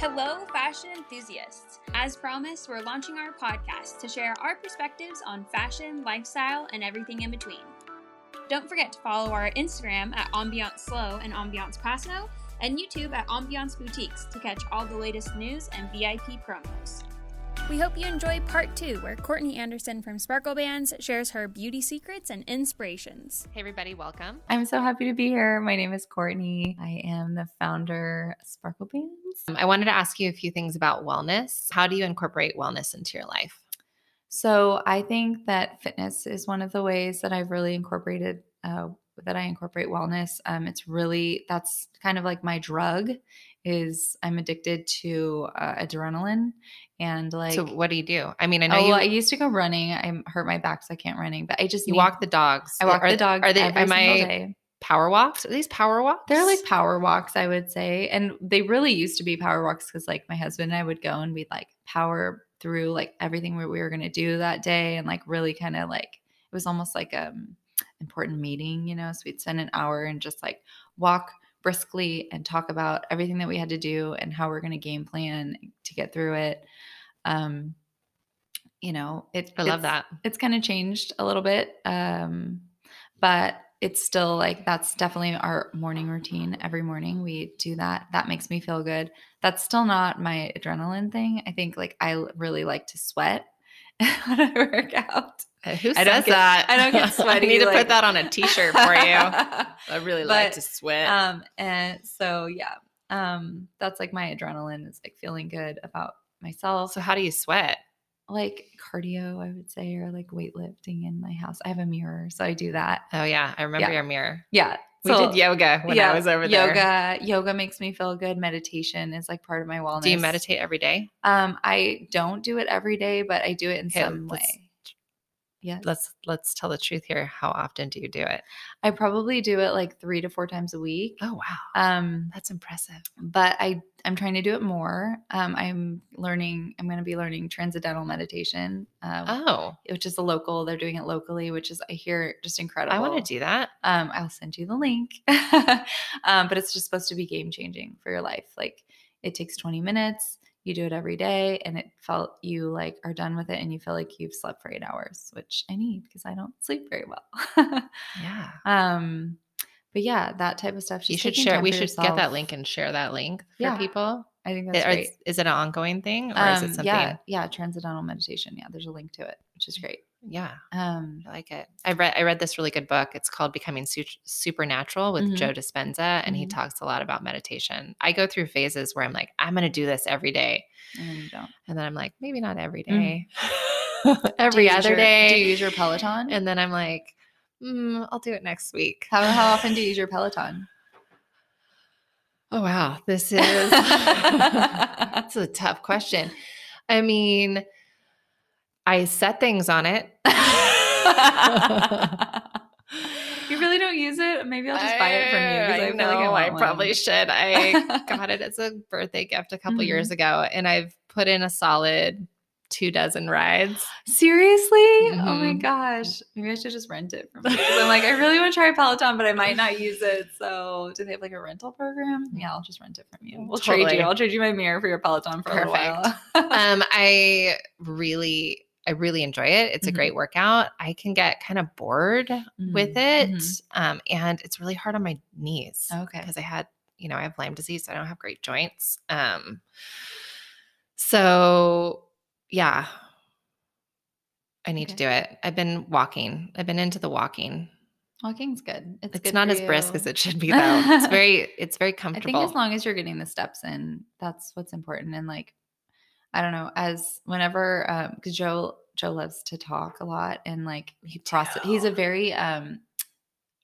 Hello, fashion enthusiasts. As promised, we're launching our podcast to share our perspectives on fashion, lifestyle, and everything in between. Don't forget to follow our Instagram at Ambiance SLO and Ambiance Paso, and YouTube at Ambiance Boutiques to catch all the latest news and VIP promos. We hope you enjoy part two, where Courtney Anderson from Sparkle Bands shares her beauty secrets and inspirations. Hey, everybody, welcome. I'm so happy to be here. My name is Courtney. I am the founder of Sparkle Bands. Um, I wanted to ask you a few things about wellness. How do you incorporate wellness into your life? So I think that fitness is one of the ways that I've really incorporated uh, that I incorporate wellness. Um, it's really that's kind of like my drug. Is I'm addicted to uh, adrenaline and like. so, what do you do? I mean, I know oh, you, I used to go running. I hurt my back, so I can't running. But I just you need- walk the dogs. I walk are, the dogs. Are they? Am I day. power walks? Are these power walks? They're like power walks, I would say. And they really used to be power walks because, like, my husband and I would go and we'd like power through like everything we we were going to do that day and like really kind of like it was almost like um important meeting, you know. So we'd spend an hour and just like walk briskly and talk about everything that we had to do and how we're going to game plan to get through it. Um, you know, it, I love it's- that. it's kind of changed a little bit um but it's still like that's definitely our morning routine every morning we do that that makes me feel good that's still not my adrenaline thing i think like I really like to sweat when i work out Uh, Who I says get- that? I don't get sweaty, I need to like- put that on a T-shirt for you. I really like to sweat. um and so yeah um that's like my adrenaline is like feeling good about myself so, how do you sweat? like cardio i would say or like weightlifting in my house i have a mirror so i do that Oh yeah, I remember Yeah. your mirror. yeah We so- did yoga when I was over there. Yoga, yoga makes me feel good. Meditation is like part of my wellness. Do you meditate every day? Um, I don't do it every day, but I do it in Okay, some way. Yeah. Let's let's tell the truth here. How often do you do it? I probably do it like three to four times a week. Oh wow, Um, that's impressive. but I I'm trying to do it more. Um, I'm learning. I'm going to be learning transcendental meditation, uh, Oh, which is a local. They're doing it locally, which is I hear just incredible. I want to do that. Um, I'll send you the link. um, but it's just supposed to be game changing for your life. Like it takes 20 minutes, you do it every day, and it felt you like are done with it and you feel like you've slept for eight hours, which I need because I don't sleep very well. Yeah. um, but yeah, that type of stuff. you should share. We should get that link and share that link for Yeah, people. I think that's Are- great. is it an ongoing thing or is it Um, something? yeah, yeah, transcendental meditation. Yeah, there's a link to it, which is great. Yeah, Um, I like it. I read I read this really good book. It's called Becoming Su- Supernatural with Mhm. Joe Dispenza, and he Mhm. talks a lot about meditation. I go through phases where I'm like, I'm going to do this every day, and then you don't. and then I'm like, maybe not every day. Mhm. day, Do every other your- day. Do you use your Peloton? and then I'm like, mm, I'll do it next week. how, how often do you use your Peloton? Oh wow, this is that's a tough question. I mean, I set things on it. you really don't use it? Maybe I'll just buy it from you. I, feel know like I, want probably should. I got it as a birthday gift a couple years ago, and I've put in a solid two dozen rides. Seriously? Oh my Mhm. gosh. Maybe I should just rent it from I'm like, I really want to try Peloton, but I might not use it. So, do they have like a rental program? Yeah, I'll just rent it from you. We'll trade you. I'll trade you my mirror for your Peloton for a little while. um, I really, I really enjoy it. It's a Mhm. great workout. I can get kind of bored with Mhm, it, mhm. um, and it's really hard on my knees. Okay. because I had, you know, I have Lyme disease, so I don't have great joints. Um, so yeah, I need to do it. I've been walking. I've been into the walking. Walking's good. It's, It's good not as brisk as it should be though. It's very, it's very comfortable. I think as long as you're getting the steps in, that's what's important. And like, I don't know, as whenever, um, because Joe Joe loves to talk a lot and like he process. He's a very um.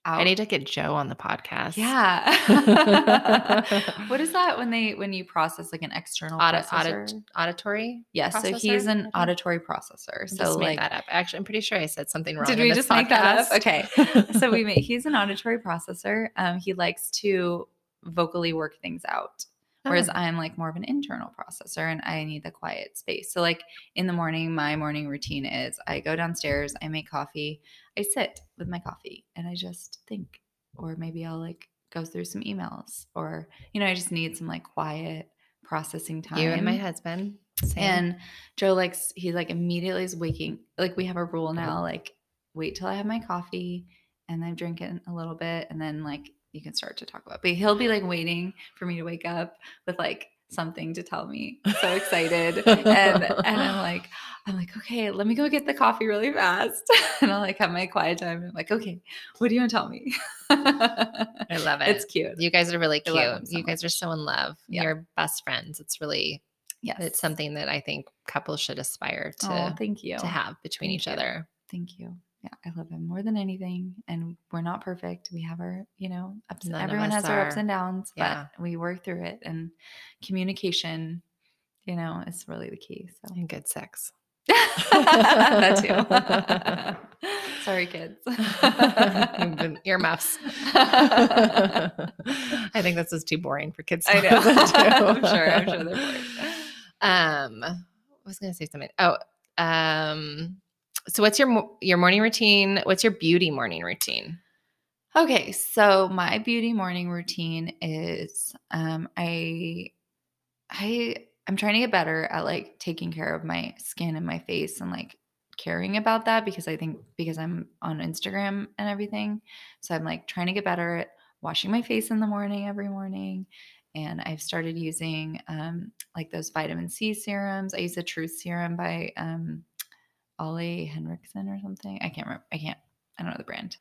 Out, I need to get Joe on the podcast. Yeah. what is that when they when you process like an external Audi- processor? audit- auditory. yes, so he's an auditory processor. So just made like, that up. Actually, I'm pretty sure I said something wrong. did we just make that up? Okay. so we make he's an auditory processor. Um, he likes to vocally work things out. Whereas Oh. I'm like more of an internal processor and I need the quiet space. So, like in the morning, my morning routine is I go downstairs, I make coffee, I sit with my coffee and I just think. Or maybe I'll like go through some emails or, you know, I just need some like quiet processing time. You and my husband. Same. And Joe likes he like immediately is waking like we have a rule now like wait till I have my coffee and then drink it a little bit and then like you can start to talk about. But he'll be like waiting for me to wake up with like something to tell me. So excited. and and I'm like, I'm like, okay, let me go get the coffee really fast. and I'll like have my quiet time. And I'm like, okay, what do you want to tell me? I love it. It's cute. you guys are really cute. so you guys are so in love. Yeah. You're best friends. It's really Yes. it's something that I think couples should aspire to oh, thank you. to have between Thank each you. other. Thank you. Yeah, I love him more than anything. And we're not perfect. We have our, you know, ups. None everyone has their ups and downs, Yeah. but we work through it. And communication, you know, is really the key. So And good sex. that too. Sorry, kids. Earmuffs. I think this is too boring for kids. to I know. I'm sure. I'm sure they're bored. Um, I was going to say something. Oh, um, so what's your your morning routine? What's your beauty morning routine? Okay, so my beauty morning routine is um I I I'm trying to get better at like taking care of my skin and my face and like caring about that because I think because I'm on Instagram and everything. So I'm like trying to get better at washing my face in the morning every morning. And I've started using um like those vitamin C serums. I use a truth serum by um Ole Henriksen or something. I can't remember. I can't I don't know the brand.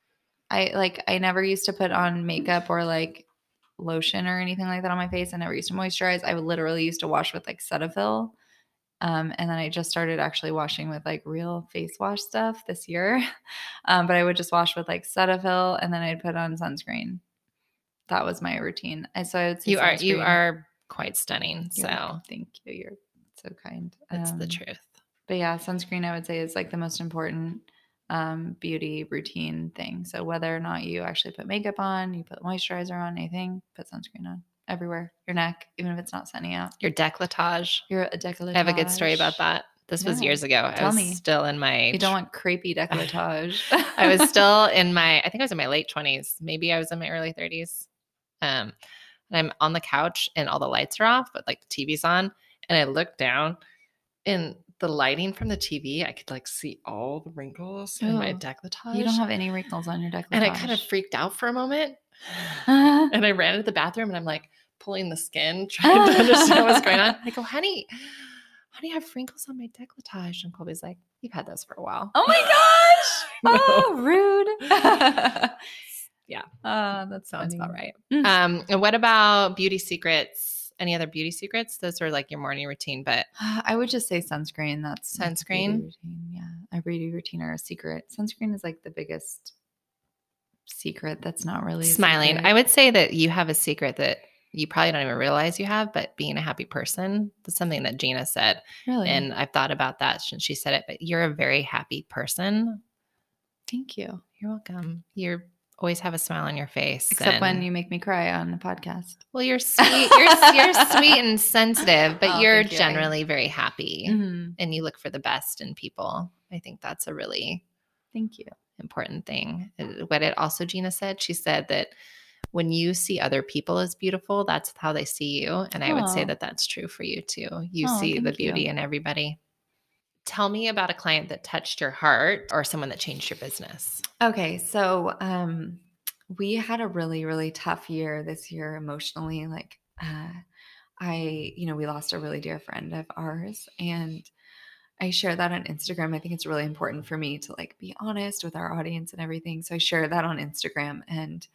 I like I never used to put on makeup or like lotion or anything like that on my face. I never used to moisturize. I literally used to wash with like Cetaphil. Um, and then I just started actually washing with like real face wash stuff this year. Um, but I would just wash with like Cetaphil and then I'd put on sunscreen. That was my routine. And so I would say You are you are quite stunning. You're So welcome. thank you. You're so kind. that's the Um, truth. But yeah, sunscreen I would say is like the most important um, beauty routine thing. So whether or not you actually put makeup on, you put moisturizer on, anything, put sunscreen on everywhere. Your neck, even if it's not sunny out. Your decolletage. You're a decolletage. I have a good story about that. This was years ago. I Tell was me. still in my You don't want crepey decolletage. I was still in my, I think I was in my late 20s. Maybe I was in my early 30s. Um, and I'm on the couch and all the lights are off, but like the TV's on. And I look down and the lighting from the TV, I could like see all the wrinkles in my decolletage. you don't have any wrinkles on your decolletage. and I kind of freaked out for a moment. And I ran to the bathroom and I'm like pulling the skin, trying to understand what's going on. I go, honey, honey, I have wrinkles on my decolletage. And Colby's like, you've had those for a while. oh my gosh! Oh, rude. Yeah. Uh, that Sounds about right. Mm. Um, and what about beauty secrets? Any other beauty secrets? Those are like your morning routine, but I would just say sunscreen. That's Sunscreen? routine. Yeah, a beauty routine or a secret. Sunscreen is like the biggest secret. That's not really smiling. I would say that you have a secret that you probably don't even realize you have, but being a happy person. That's something that Gina said. really. And I've thought about that since she said it, but you're a very happy person. thank you. You're welcome. You're always have a smile on your face. Except when you make me cry on the podcast. well, you're sweet. You're, you're sweet and sensitive, but Oh, you're thank you. generally very happy Mhm. and you look for the best in people. I think that's a really Thank you. important thing. What it also Gina said, she said that when you see other people as beautiful, that's how they see you. And I would say that that's true for you too. You see the thank you. beauty in everybody. Tell me about a client that touched your heart or someone that changed your business. Okay, so um we had a really really tough year this year emotionally like uh I you know we lost a really dear friend of ours and I share that on Instagram. I think it's really important for me to like be honest with our audience and everything. So I share that on Instagram and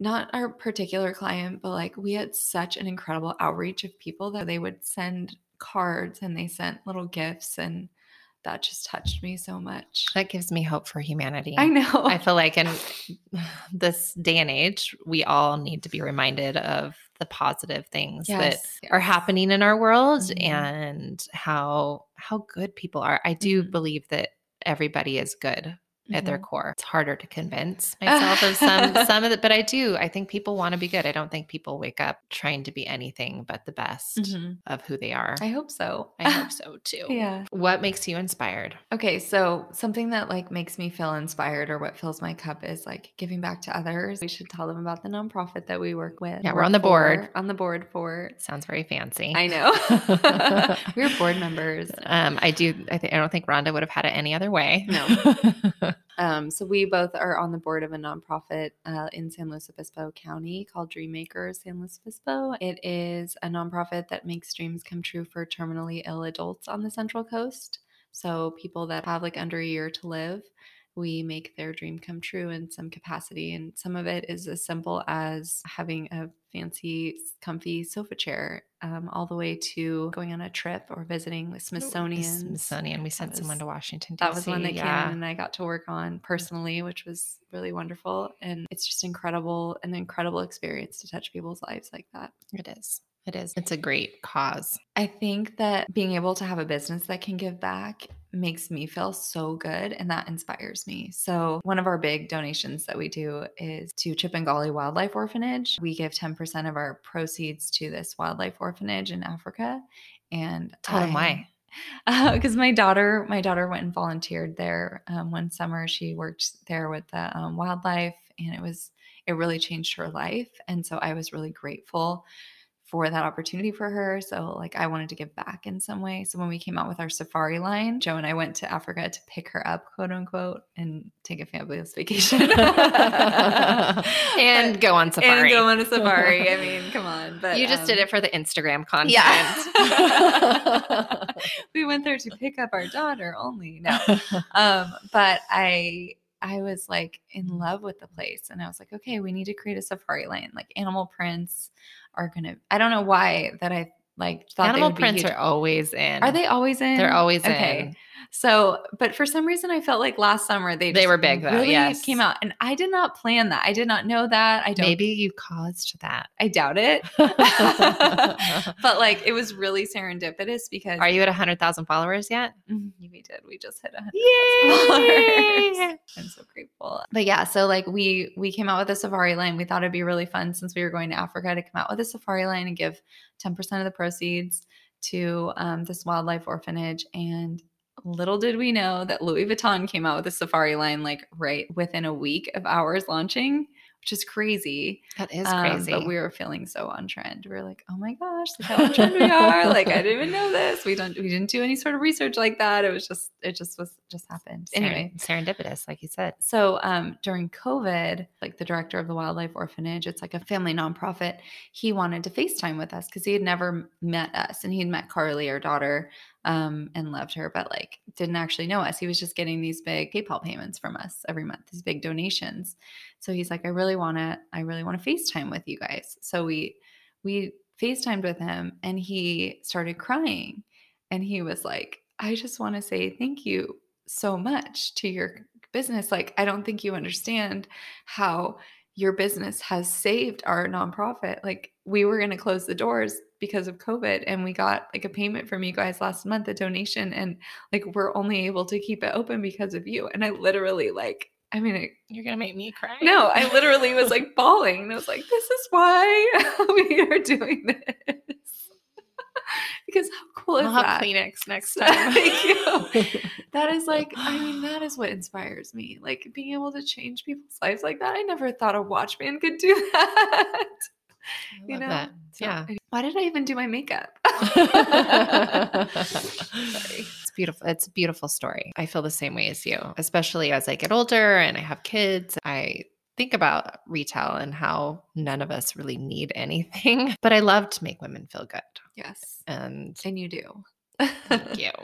not our particular client, but like we had such an incredible outreach of people that they would send cards and they sent little gifts and that just touched me so much. That gives me hope for humanity. I know. I feel like in this day and age, we all need to be reminded of the positive things that are happening in our world Mhm. and how how good people are. I do Mhm. believe that everybody is good. At their Mhm. core. It's harder to convince myself of some some of it, but I do. I think people want to be good. I don't think people wake up trying to be anything but the best Mhm. of who they are. I hope so. I hope so too. yeah. What makes you inspired? Okay, so something that like makes me feel inspired or what fills my cup is like giving back to others. We should tell them about the nonprofit that we work with. Yeah, we're on the board. On the board for. Sounds very fancy. I know. we're board members. Um, I do. I think I don't think Rhonda would have had it any other way. No. Um, so we both are on the board of a nonprofit uh, in San Luis Obispo County called Dream Makers San Luis Obispo. It is a nonprofit that makes dreams come true for terminally ill adults on the Central Coast. So people that have like under a year to live, we make their dream come true in some capacity. And some of it is as simple as having a fancy, comfy sofa chair, um, all the way to going on a trip or visiting the The Smithsonian. Smithsonian. We sent was- someone to Washington. D.C. That was one that Cannon and I got to work on personally, which was really wonderful. And it's just incredible, an incredible experience to touch people's lives like that. It is. It is. It's a great cause. I think that being able to have a business that can give back makes me feel so good and that inspires me. So, one of our big donations that we do is to Chipangali Wildlife Orphanage. We give 10% of our proceeds to this wildlife orphanage in Africa. And Tell them why. because my daughter my daughter went and volunteered there um, one summer she worked there with the um, wildlife and it was it really changed her life and so i was really grateful for that opportunity for her so like i wanted to give back in some way so when we came out with our safari line joe and i went to africa to pick her up quote unquote and take a fabulous vacation and go on safari. and go on a safari i mean come on but you just did um, it for the Instagram content. Yeah. we went there to pick up our daughter only. No. Um, but I I was like in love with the place and I was like, okay, we need to create a safari lane. Like animal prints are gonna I don't know why that I like thought Animal prints are always in. Are they always in? They're always okay. in. So, but for some reason, I felt like last summer they They were big, though, Really yes. came out, and I did not plan that. I did not know that. I don't. Maybe you caused that. I doubt it. but like, it was really serendipitous because Are you at 100,000 followers yet? Mhm, We did. We just hit a hundred followers. I'm so grateful. But yeah, so like we we came out with a safari line. We thought it'd be really fun since we were going to Africa to come out with a safari line and give 10% of the proceeds to um, this wildlife orphanage. And little did we know that Louis Vuitton came out with a safari line like right within a week of ours launching, which is crazy. That is Um, crazy. but we were feeling so on trend. We were like, oh my gosh, look how on trend we are. like I didn't even know this. We don't we didn't do any sort of research like that. It was just it just was just happened. Seren- Anyway. serendipitous, like you said. So um during COVID, like the director of the wildlife orphanage, it's like a family nonprofit, he wanted to FaceTime with us because he had never met us and he'd met Carly, our daughter, um, and loved her, but like didn't actually know us. He was just getting these big PayPal payments from us every month, these big donations. So he's like, I really want to, I really want to FaceTime with you guys. So we we FaceTimed with him and he started crying. And he was like, I just want to say thank you so much to your business. Like, I don't think you understand how your business has saved our nonprofit. Like, we were going to close the doors because of COVID, and we got like a payment from you guys last month, a donation, and like we're only able to keep it open because of you. And I literally, like, I mean, I, You're to make me cry. no, I literally was like bawling, and I was like, "This is why we are doing this." because how cool is I'll have that? Kleenex next time. Thank you. That is like, I mean, that is what inspires me. Like being able to change people's lives like that. I never thought a watchman could do that. You know? that. So, Yeah. Why did I even do my makeup? It's beautiful. It's a beautiful story. I feel the same way as you, especially as I get older and I have kids. I think about retail and how none of us really need anything, but I love to make women feel good. Yes. And And you do. thank you.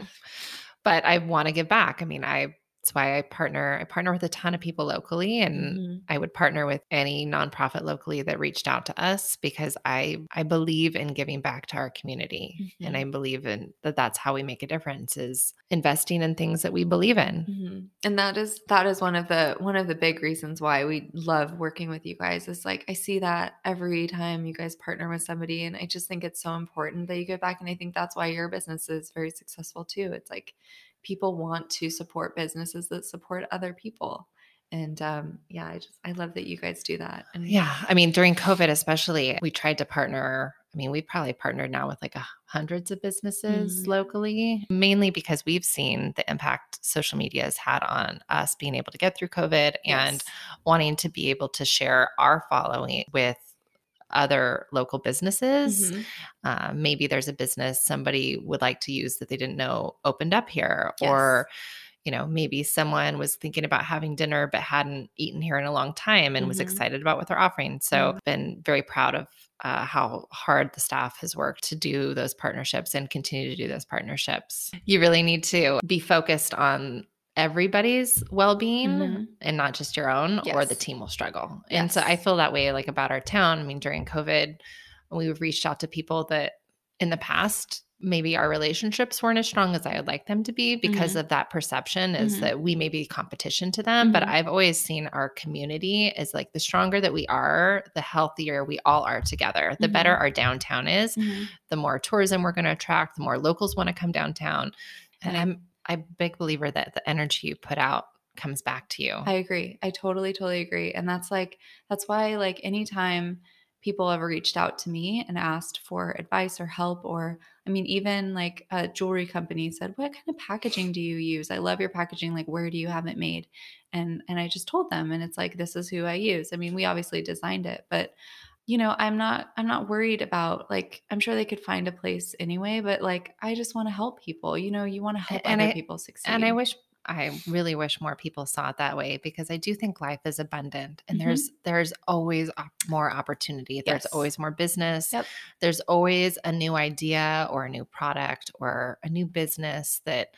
But I want to give back. I mean, I that's why I partner. I partner with a ton of people locally and Mhm. I would partner with any nonprofit locally that reached out to us because I I believe in giving back to our community and I believe in that that's how we make a difference is investing in things that we believe in. Mhm. And that is that is one of the one of the big reasons why we love working with you guys. Is like I see that every time you guys partner with somebody, and I just think it's so important that you give back. And I think that's why your business is very successful too. It's like people want to support businesses that support other people. And um, yeah, I just I love that you guys do that. And Yeah. I mean, during COVID, especially, we tried to partner. I mean, we probably partnered now with like a hundreds of businesses Mhm. locally, mainly because we've seen the impact social media has had on us being able to get through COVID and wanting to be able to share our following with other local businesses. Mhm. Uh, maybe there's a business somebody would like to use that they didn't know opened up here, or you know, maybe someone was thinking about having dinner but hadn't eaten here in a long time and was Mhm. excited about what they're offering. So, Mhm. been very proud of uh, how hard the staff has worked to do those partnerships and continue to do those partnerships. You really need to be focused on everybody's well-being Mhm. and not just your own or the team will struggle. And so I feel that way like about our town. I mean during COVID we've reached out to people that in the past maybe our relationships weren't as strong as I would like them to be because Mhm. of that perception is Mhm. that we may be competition to them. But Mhm. I've always seen our community is like the stronger that we are, the healthier we all are together. The better Mhm. our downtown is, Mhm. the more tourism we're going to attract, the more locals want to come downtown. And I'm I'm big believer that the energy you put out comes back to you. I agree. I totally, totally agree. And that's like, that's why, like, anytime people ever reached out to me and asked for advice or help, or I mean, even like a jewelry company said, What kind of packaging do you use? I love your packaging. Like, where do you have it made? And and I just told them, and it's like, this is who I use. I mean, we obviously designed it, but you know, I'm not I'm not worried about like I'm sure they could find a place anyway, but like I just want to help people. You know, you want to help and other I- people succeed. And I wish I really wish more people saw it that way because I do think life is abundant and Mhm. there's there's always op- more opportunity. There's Yes. always more business. Yep. There's always a new idea or a new product or a new business that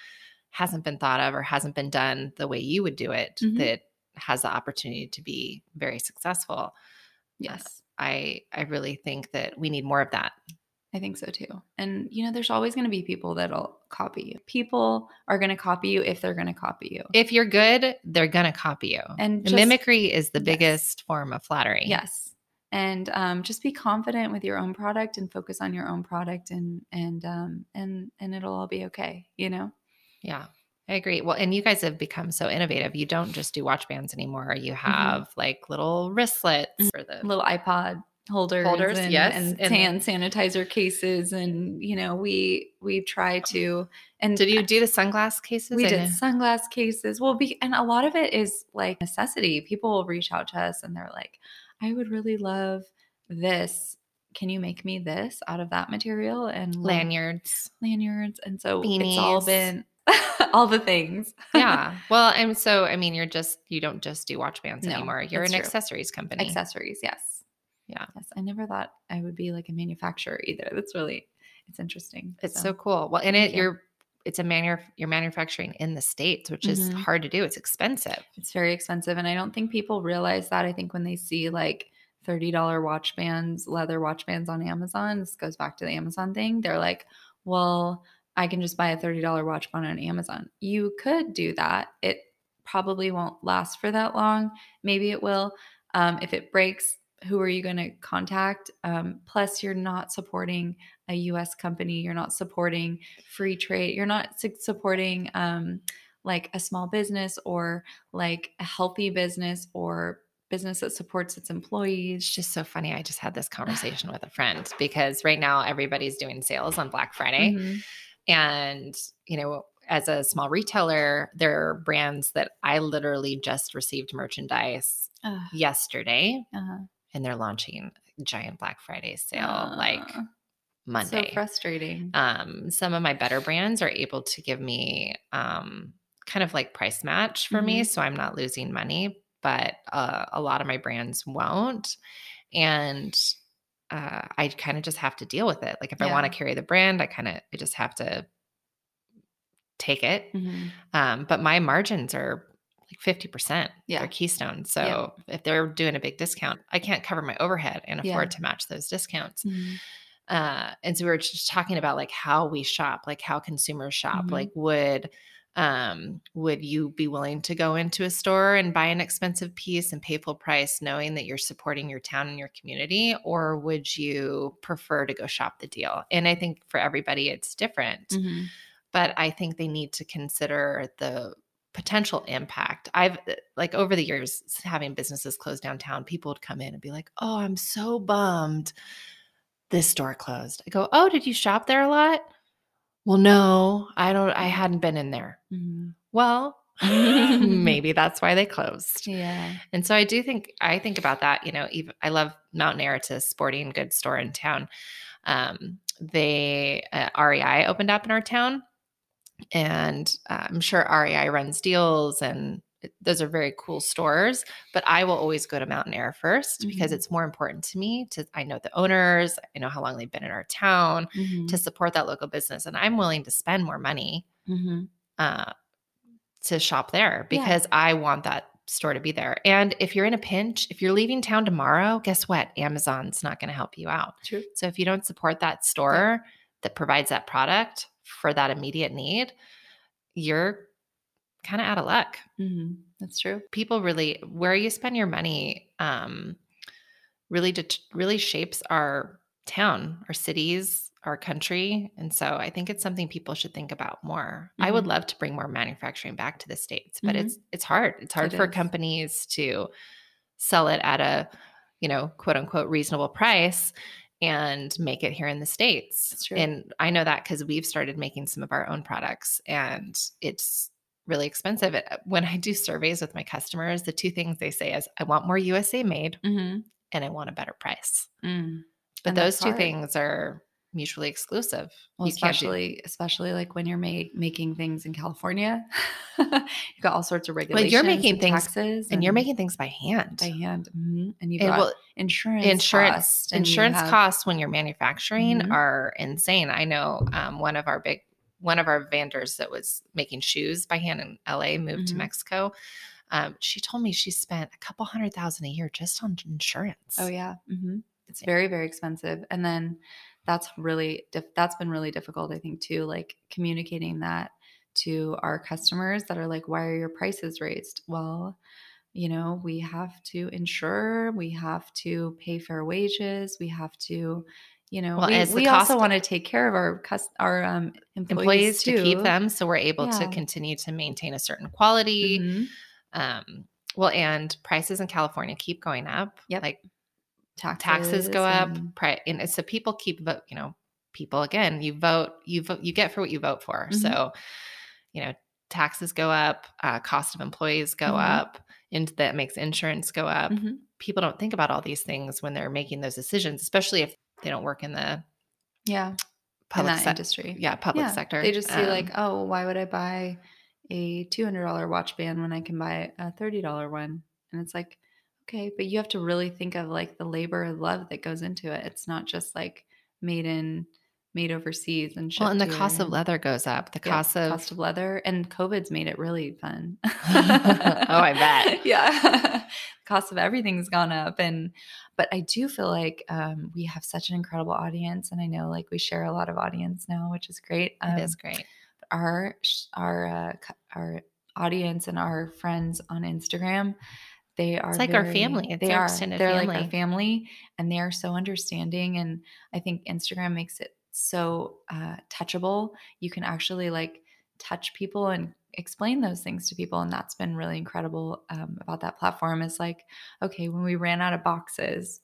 hasn't been thought of or hasn't been done the way you would do it Mhm. that has the opportunity to be very successful. yes. I I really think that we need more of that. I think so too. And you know, there's always going to be people that'll copy you. People are going to copy you if they're going to copy you. If you're good, they're going to copy you. And just- mimicry is the Yes. biggest form of flattery. Yes. And um, just be confident with your own product and focus on your own product and and um, and and it'll all be okay. You know. Yeah, I agree. Well, and you guys have become so innovative. You don't just do watch bands anymore. You mm-hmm. have like little wristlets for the Little iPod holders, Holders, and, yes, and, and- hand sanitizer cases, and you know, we we try to. And Did you do the sunglass cases? We I did know- sunglass cases. Well, be, and a lot of it is like necessity. People will reach out to us and they're like, I would really love this. Can you make me this out of that material? And lanyards. lanyards. And so it's all been all the things. Yeah. Well, I'm so. I mean, you're just you don't just do watch bands No, anymore. You're an true. accessories company. Accessories. Yes. Yeah. Yes. I never thought I would be like a manufacturer either. That's really, it's interesting. It's so, cool. Well, and Thank it you. you're it's a manu- you're manufacturing in the states, which is Mhm. hard to do. It's expensive. It's very expensive. And I don't think people realize that. I think when they see like $30 watch bands, leather watch bands on Amazon, this goes back to the Amazon thing. They're like, well, I can just buy a $30 watch band on Amazon. You could do that. It probably won't last for that long. Maybe it will. Um, if it breaks, who are you going to contact? Um, plus, you're not supporting a US company. You're not supporting free trade. You're not su- supporting um, like a small business or like a healthy business or business that supports its employees. It's just so funny. I just had this conversation with a friend because right now everybody's doing sales on Black Friday. Mhm. And, you know, as a small retailer, there are brands that I literally just received merchandise yesterday uh-huh. and they're launching a giant Black Friday sale like Uh, Monday. So frustrating. um, some of my better brands are able to give me um, kind of like price match for me. Mhm. So I'm not losing money, but uh, a lot of my brands won't. And uh, I kind of just have to deal with it. Like if I want to carry the brand, I kind of I just have to take it. Mhm. Um, but my margins are like 50%. Yeah. They're Keystone. So Yeah. if they're doing a big discount, I can't cover my overhead and Yeah. afford to match those discounts. Mhm. Uh, and so we were just talking about like how we shop, like how consumers shop. Mhm. Like would um would you be willing to go into a store and buy an expensive piece and pay full price knowing that you're supporting your town and your community or would you prefer to go shop the deal and i think for everybody it's different Mhm. but I think they need to consider the potential impact. I've uh, like over the years having businesses close downtown, people would come in and be like, "Oh, I'm so bummed this store closed." I go, "Oh, did you shop there a lot?" Well, no, I don't I hadn't been in there. Mhm. Well, maybe that's why they closed. Yeah. And so I do think I think about that. You know, even I love Mountain Air. It's a sporting goods store in town. Um, they uh, REI opened up in our town, and uh, I'm sure REI runs deals, and those are very cool stores. But I will always go to Mountain Air 1st because Mhm. it's more important to me. To I know the owners, I know how long they've been in our town Mhm. to support that local business, and I'm willing to spend more money Mhm. uh, to shop there Yeah. because I want that store to be there. And if you're in a pinch, if you're leaving town tomorrow, guess what? Amazon's not going to help you out. True. So if you don't support that store that provides that product for that immediate need, you're kind of out of luck. Mhm. That's true. People really where you spend your money um really det- really shapes our town, our cities, our country. And so I think it's something people should think about more. I would Mhm. love to bring more manufacturing back to the states, but Mhm. it's it's hard. It's hard It for is. companies to sell it at a, you know, quote unquote reasonable price and make it here in the states. And I know that cuz we've started making some of our own products and it's really expensive. It- When I do surveys with my customers, the two things they say is I want more USA made Mm-hmm. and I want a better price. Mm. But And those two hard. things are mutually exclusive. Well, You can't do- especially especially like when you're ma- making things in California, you've got all sorts of regulations. you're making and things- taxes, and you're making things by hand. by hand, Mhm. and you've And got well, insurance, insurance costs, insurance have- costs when you're manufacturing Mhm. are insane. I know um, one of our big one of our vendors that was making shoes by hand in LA moved to Mhm. Mexico. Um, she told me she spent a couple hundred thousand a year just on insurance. Oh yeah, hmm it's Yeah. very very expensive, and then that's really diff- that's been really difficult. I think too, like communicating that to our customers that are like, why are your prices raised? Well, you know, we have to insure, we have to pay fair wages, we have to, you know, Well, we, as we also want to take care of our cus- our um, employees, employees to keep them so we're able to continue to maintain a certain quality. Mhm. Um, well, and prices in California keep going up. Yep. Like Taxes, taxes go up. and- Pri- and so people keep vote. You know, people again. You vote. You vote. You get for what you vote for. Mhm. So, you know, taxes go up. Uh, cost of employees go Mhm. up, and that makes insurance go up. Mhm. People don't think about all these things when they're making those decisions, especially if they don't work in the yeah, in public that sector. industry. Yeah, public Yeah, sector. They just see like, Um, oh, why would I buy a two hundred dollar watch band when I can buy a thirty dollar one? And it's like, okay, but you have to really think of like the labor and love that goes into it. It's not just like made in, made overseas and well, and the shipped cost of leather goes up. The cost of cost of leather and COVID's made it really fun. Oh, I bet. Yeah, cost of everything's gone up, and but I do feel like um, we have such an incredible audience, and I know like we share a lot of audience now, which is great. Um, it is great. our our uh, our audience and our friends on Instagram. They are It's like our family. It's they are. They're like our family. family, and they are so understanding. And I think Instagram makes it so uh, touchable. You can actually like touch people and explain those things to people, and that's been really incredible um, about that platform. Is like, okay, when we ran out of boxes,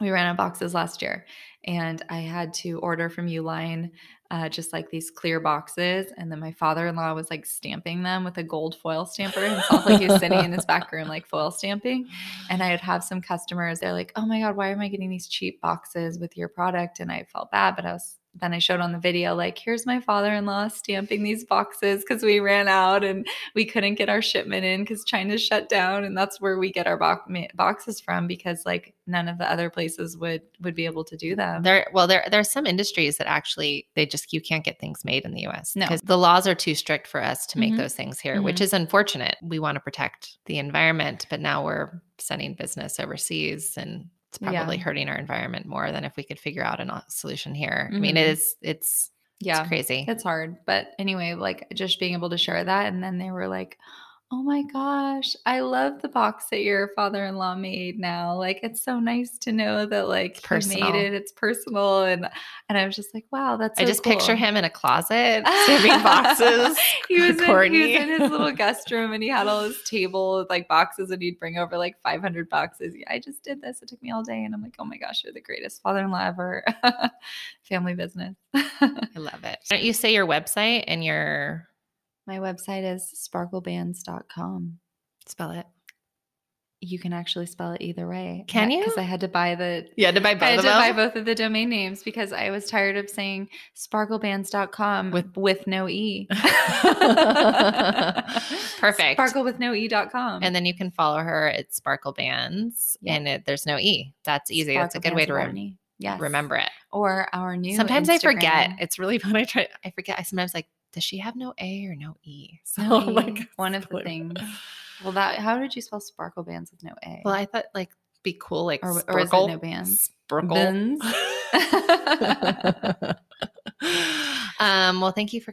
we ran out of boxes last year, and I had to order from Uline uh, just like these clear boxes. And then my father in law was like stamping them with a gold foil stamper himself, like he was sitting in his back room, like foil stamping. And I would have some customers, they're like, oh my God, why am I getting these cheap boxes with your product? And I felt bad, but I was, then I showed on the video, like, here's my father in law stamping these boxes because we ran out and we couldn't get our shipment in because China shut down. And that's where we get our bo- boxes from because like none of the other places would would be able to do them. There, well, there there are some industries that actually they just you can't get things made in the U.S. No. because the laws are too strict for us to make Mhm. those things here, which is unfortunate. We want to protect the environment, but now we're sending business overseas, and it's Yeah. probably hurting our environment more than if we could figure out a solution here. I mean, it Mhm. it's yeah. it's crazy. It's hard. But anyway, like just being able to share that. And then they were like, Oh my gosh. I love the box that your father-in-law made now. Like it's so nice to know that like he made it. It's personal and and I was just like, wow, that's I so just picture him in a closet saving boxes. he, was in, he was in his little guest room and he had all his table with like boxes and he'd bring over like 500 boxes. I just did this. It took me all day. And I'm like, oh my gosh, you're the greatest father in law ever. Family business. I love it. Don't you say your website and your my website is sparklebands.com. spell it? You can actually spell it either way. Can you? Because I had to buy the Yeah, to buy I both had of to buy both of the domain names because I was tired of saying sparklebands.com With- with no e. Perfect. Sparkle with no e.com. And then you can follow her at sparklebands, Yeah. and it, there's no e. That's easy. That's a good way to Sparklebands rem- without E. yes. remember it. Or our new Sometimes I forget. It's really fun. I try. I forget. I sometimes like, does she have no a or no e? So No I'm like, E, one of the things. Well, that how did you spell sparkle bands with no a? Well, I thought like be cool, like Or- or is it sparkle, no bands? Sparkle. Um. Well, thank you for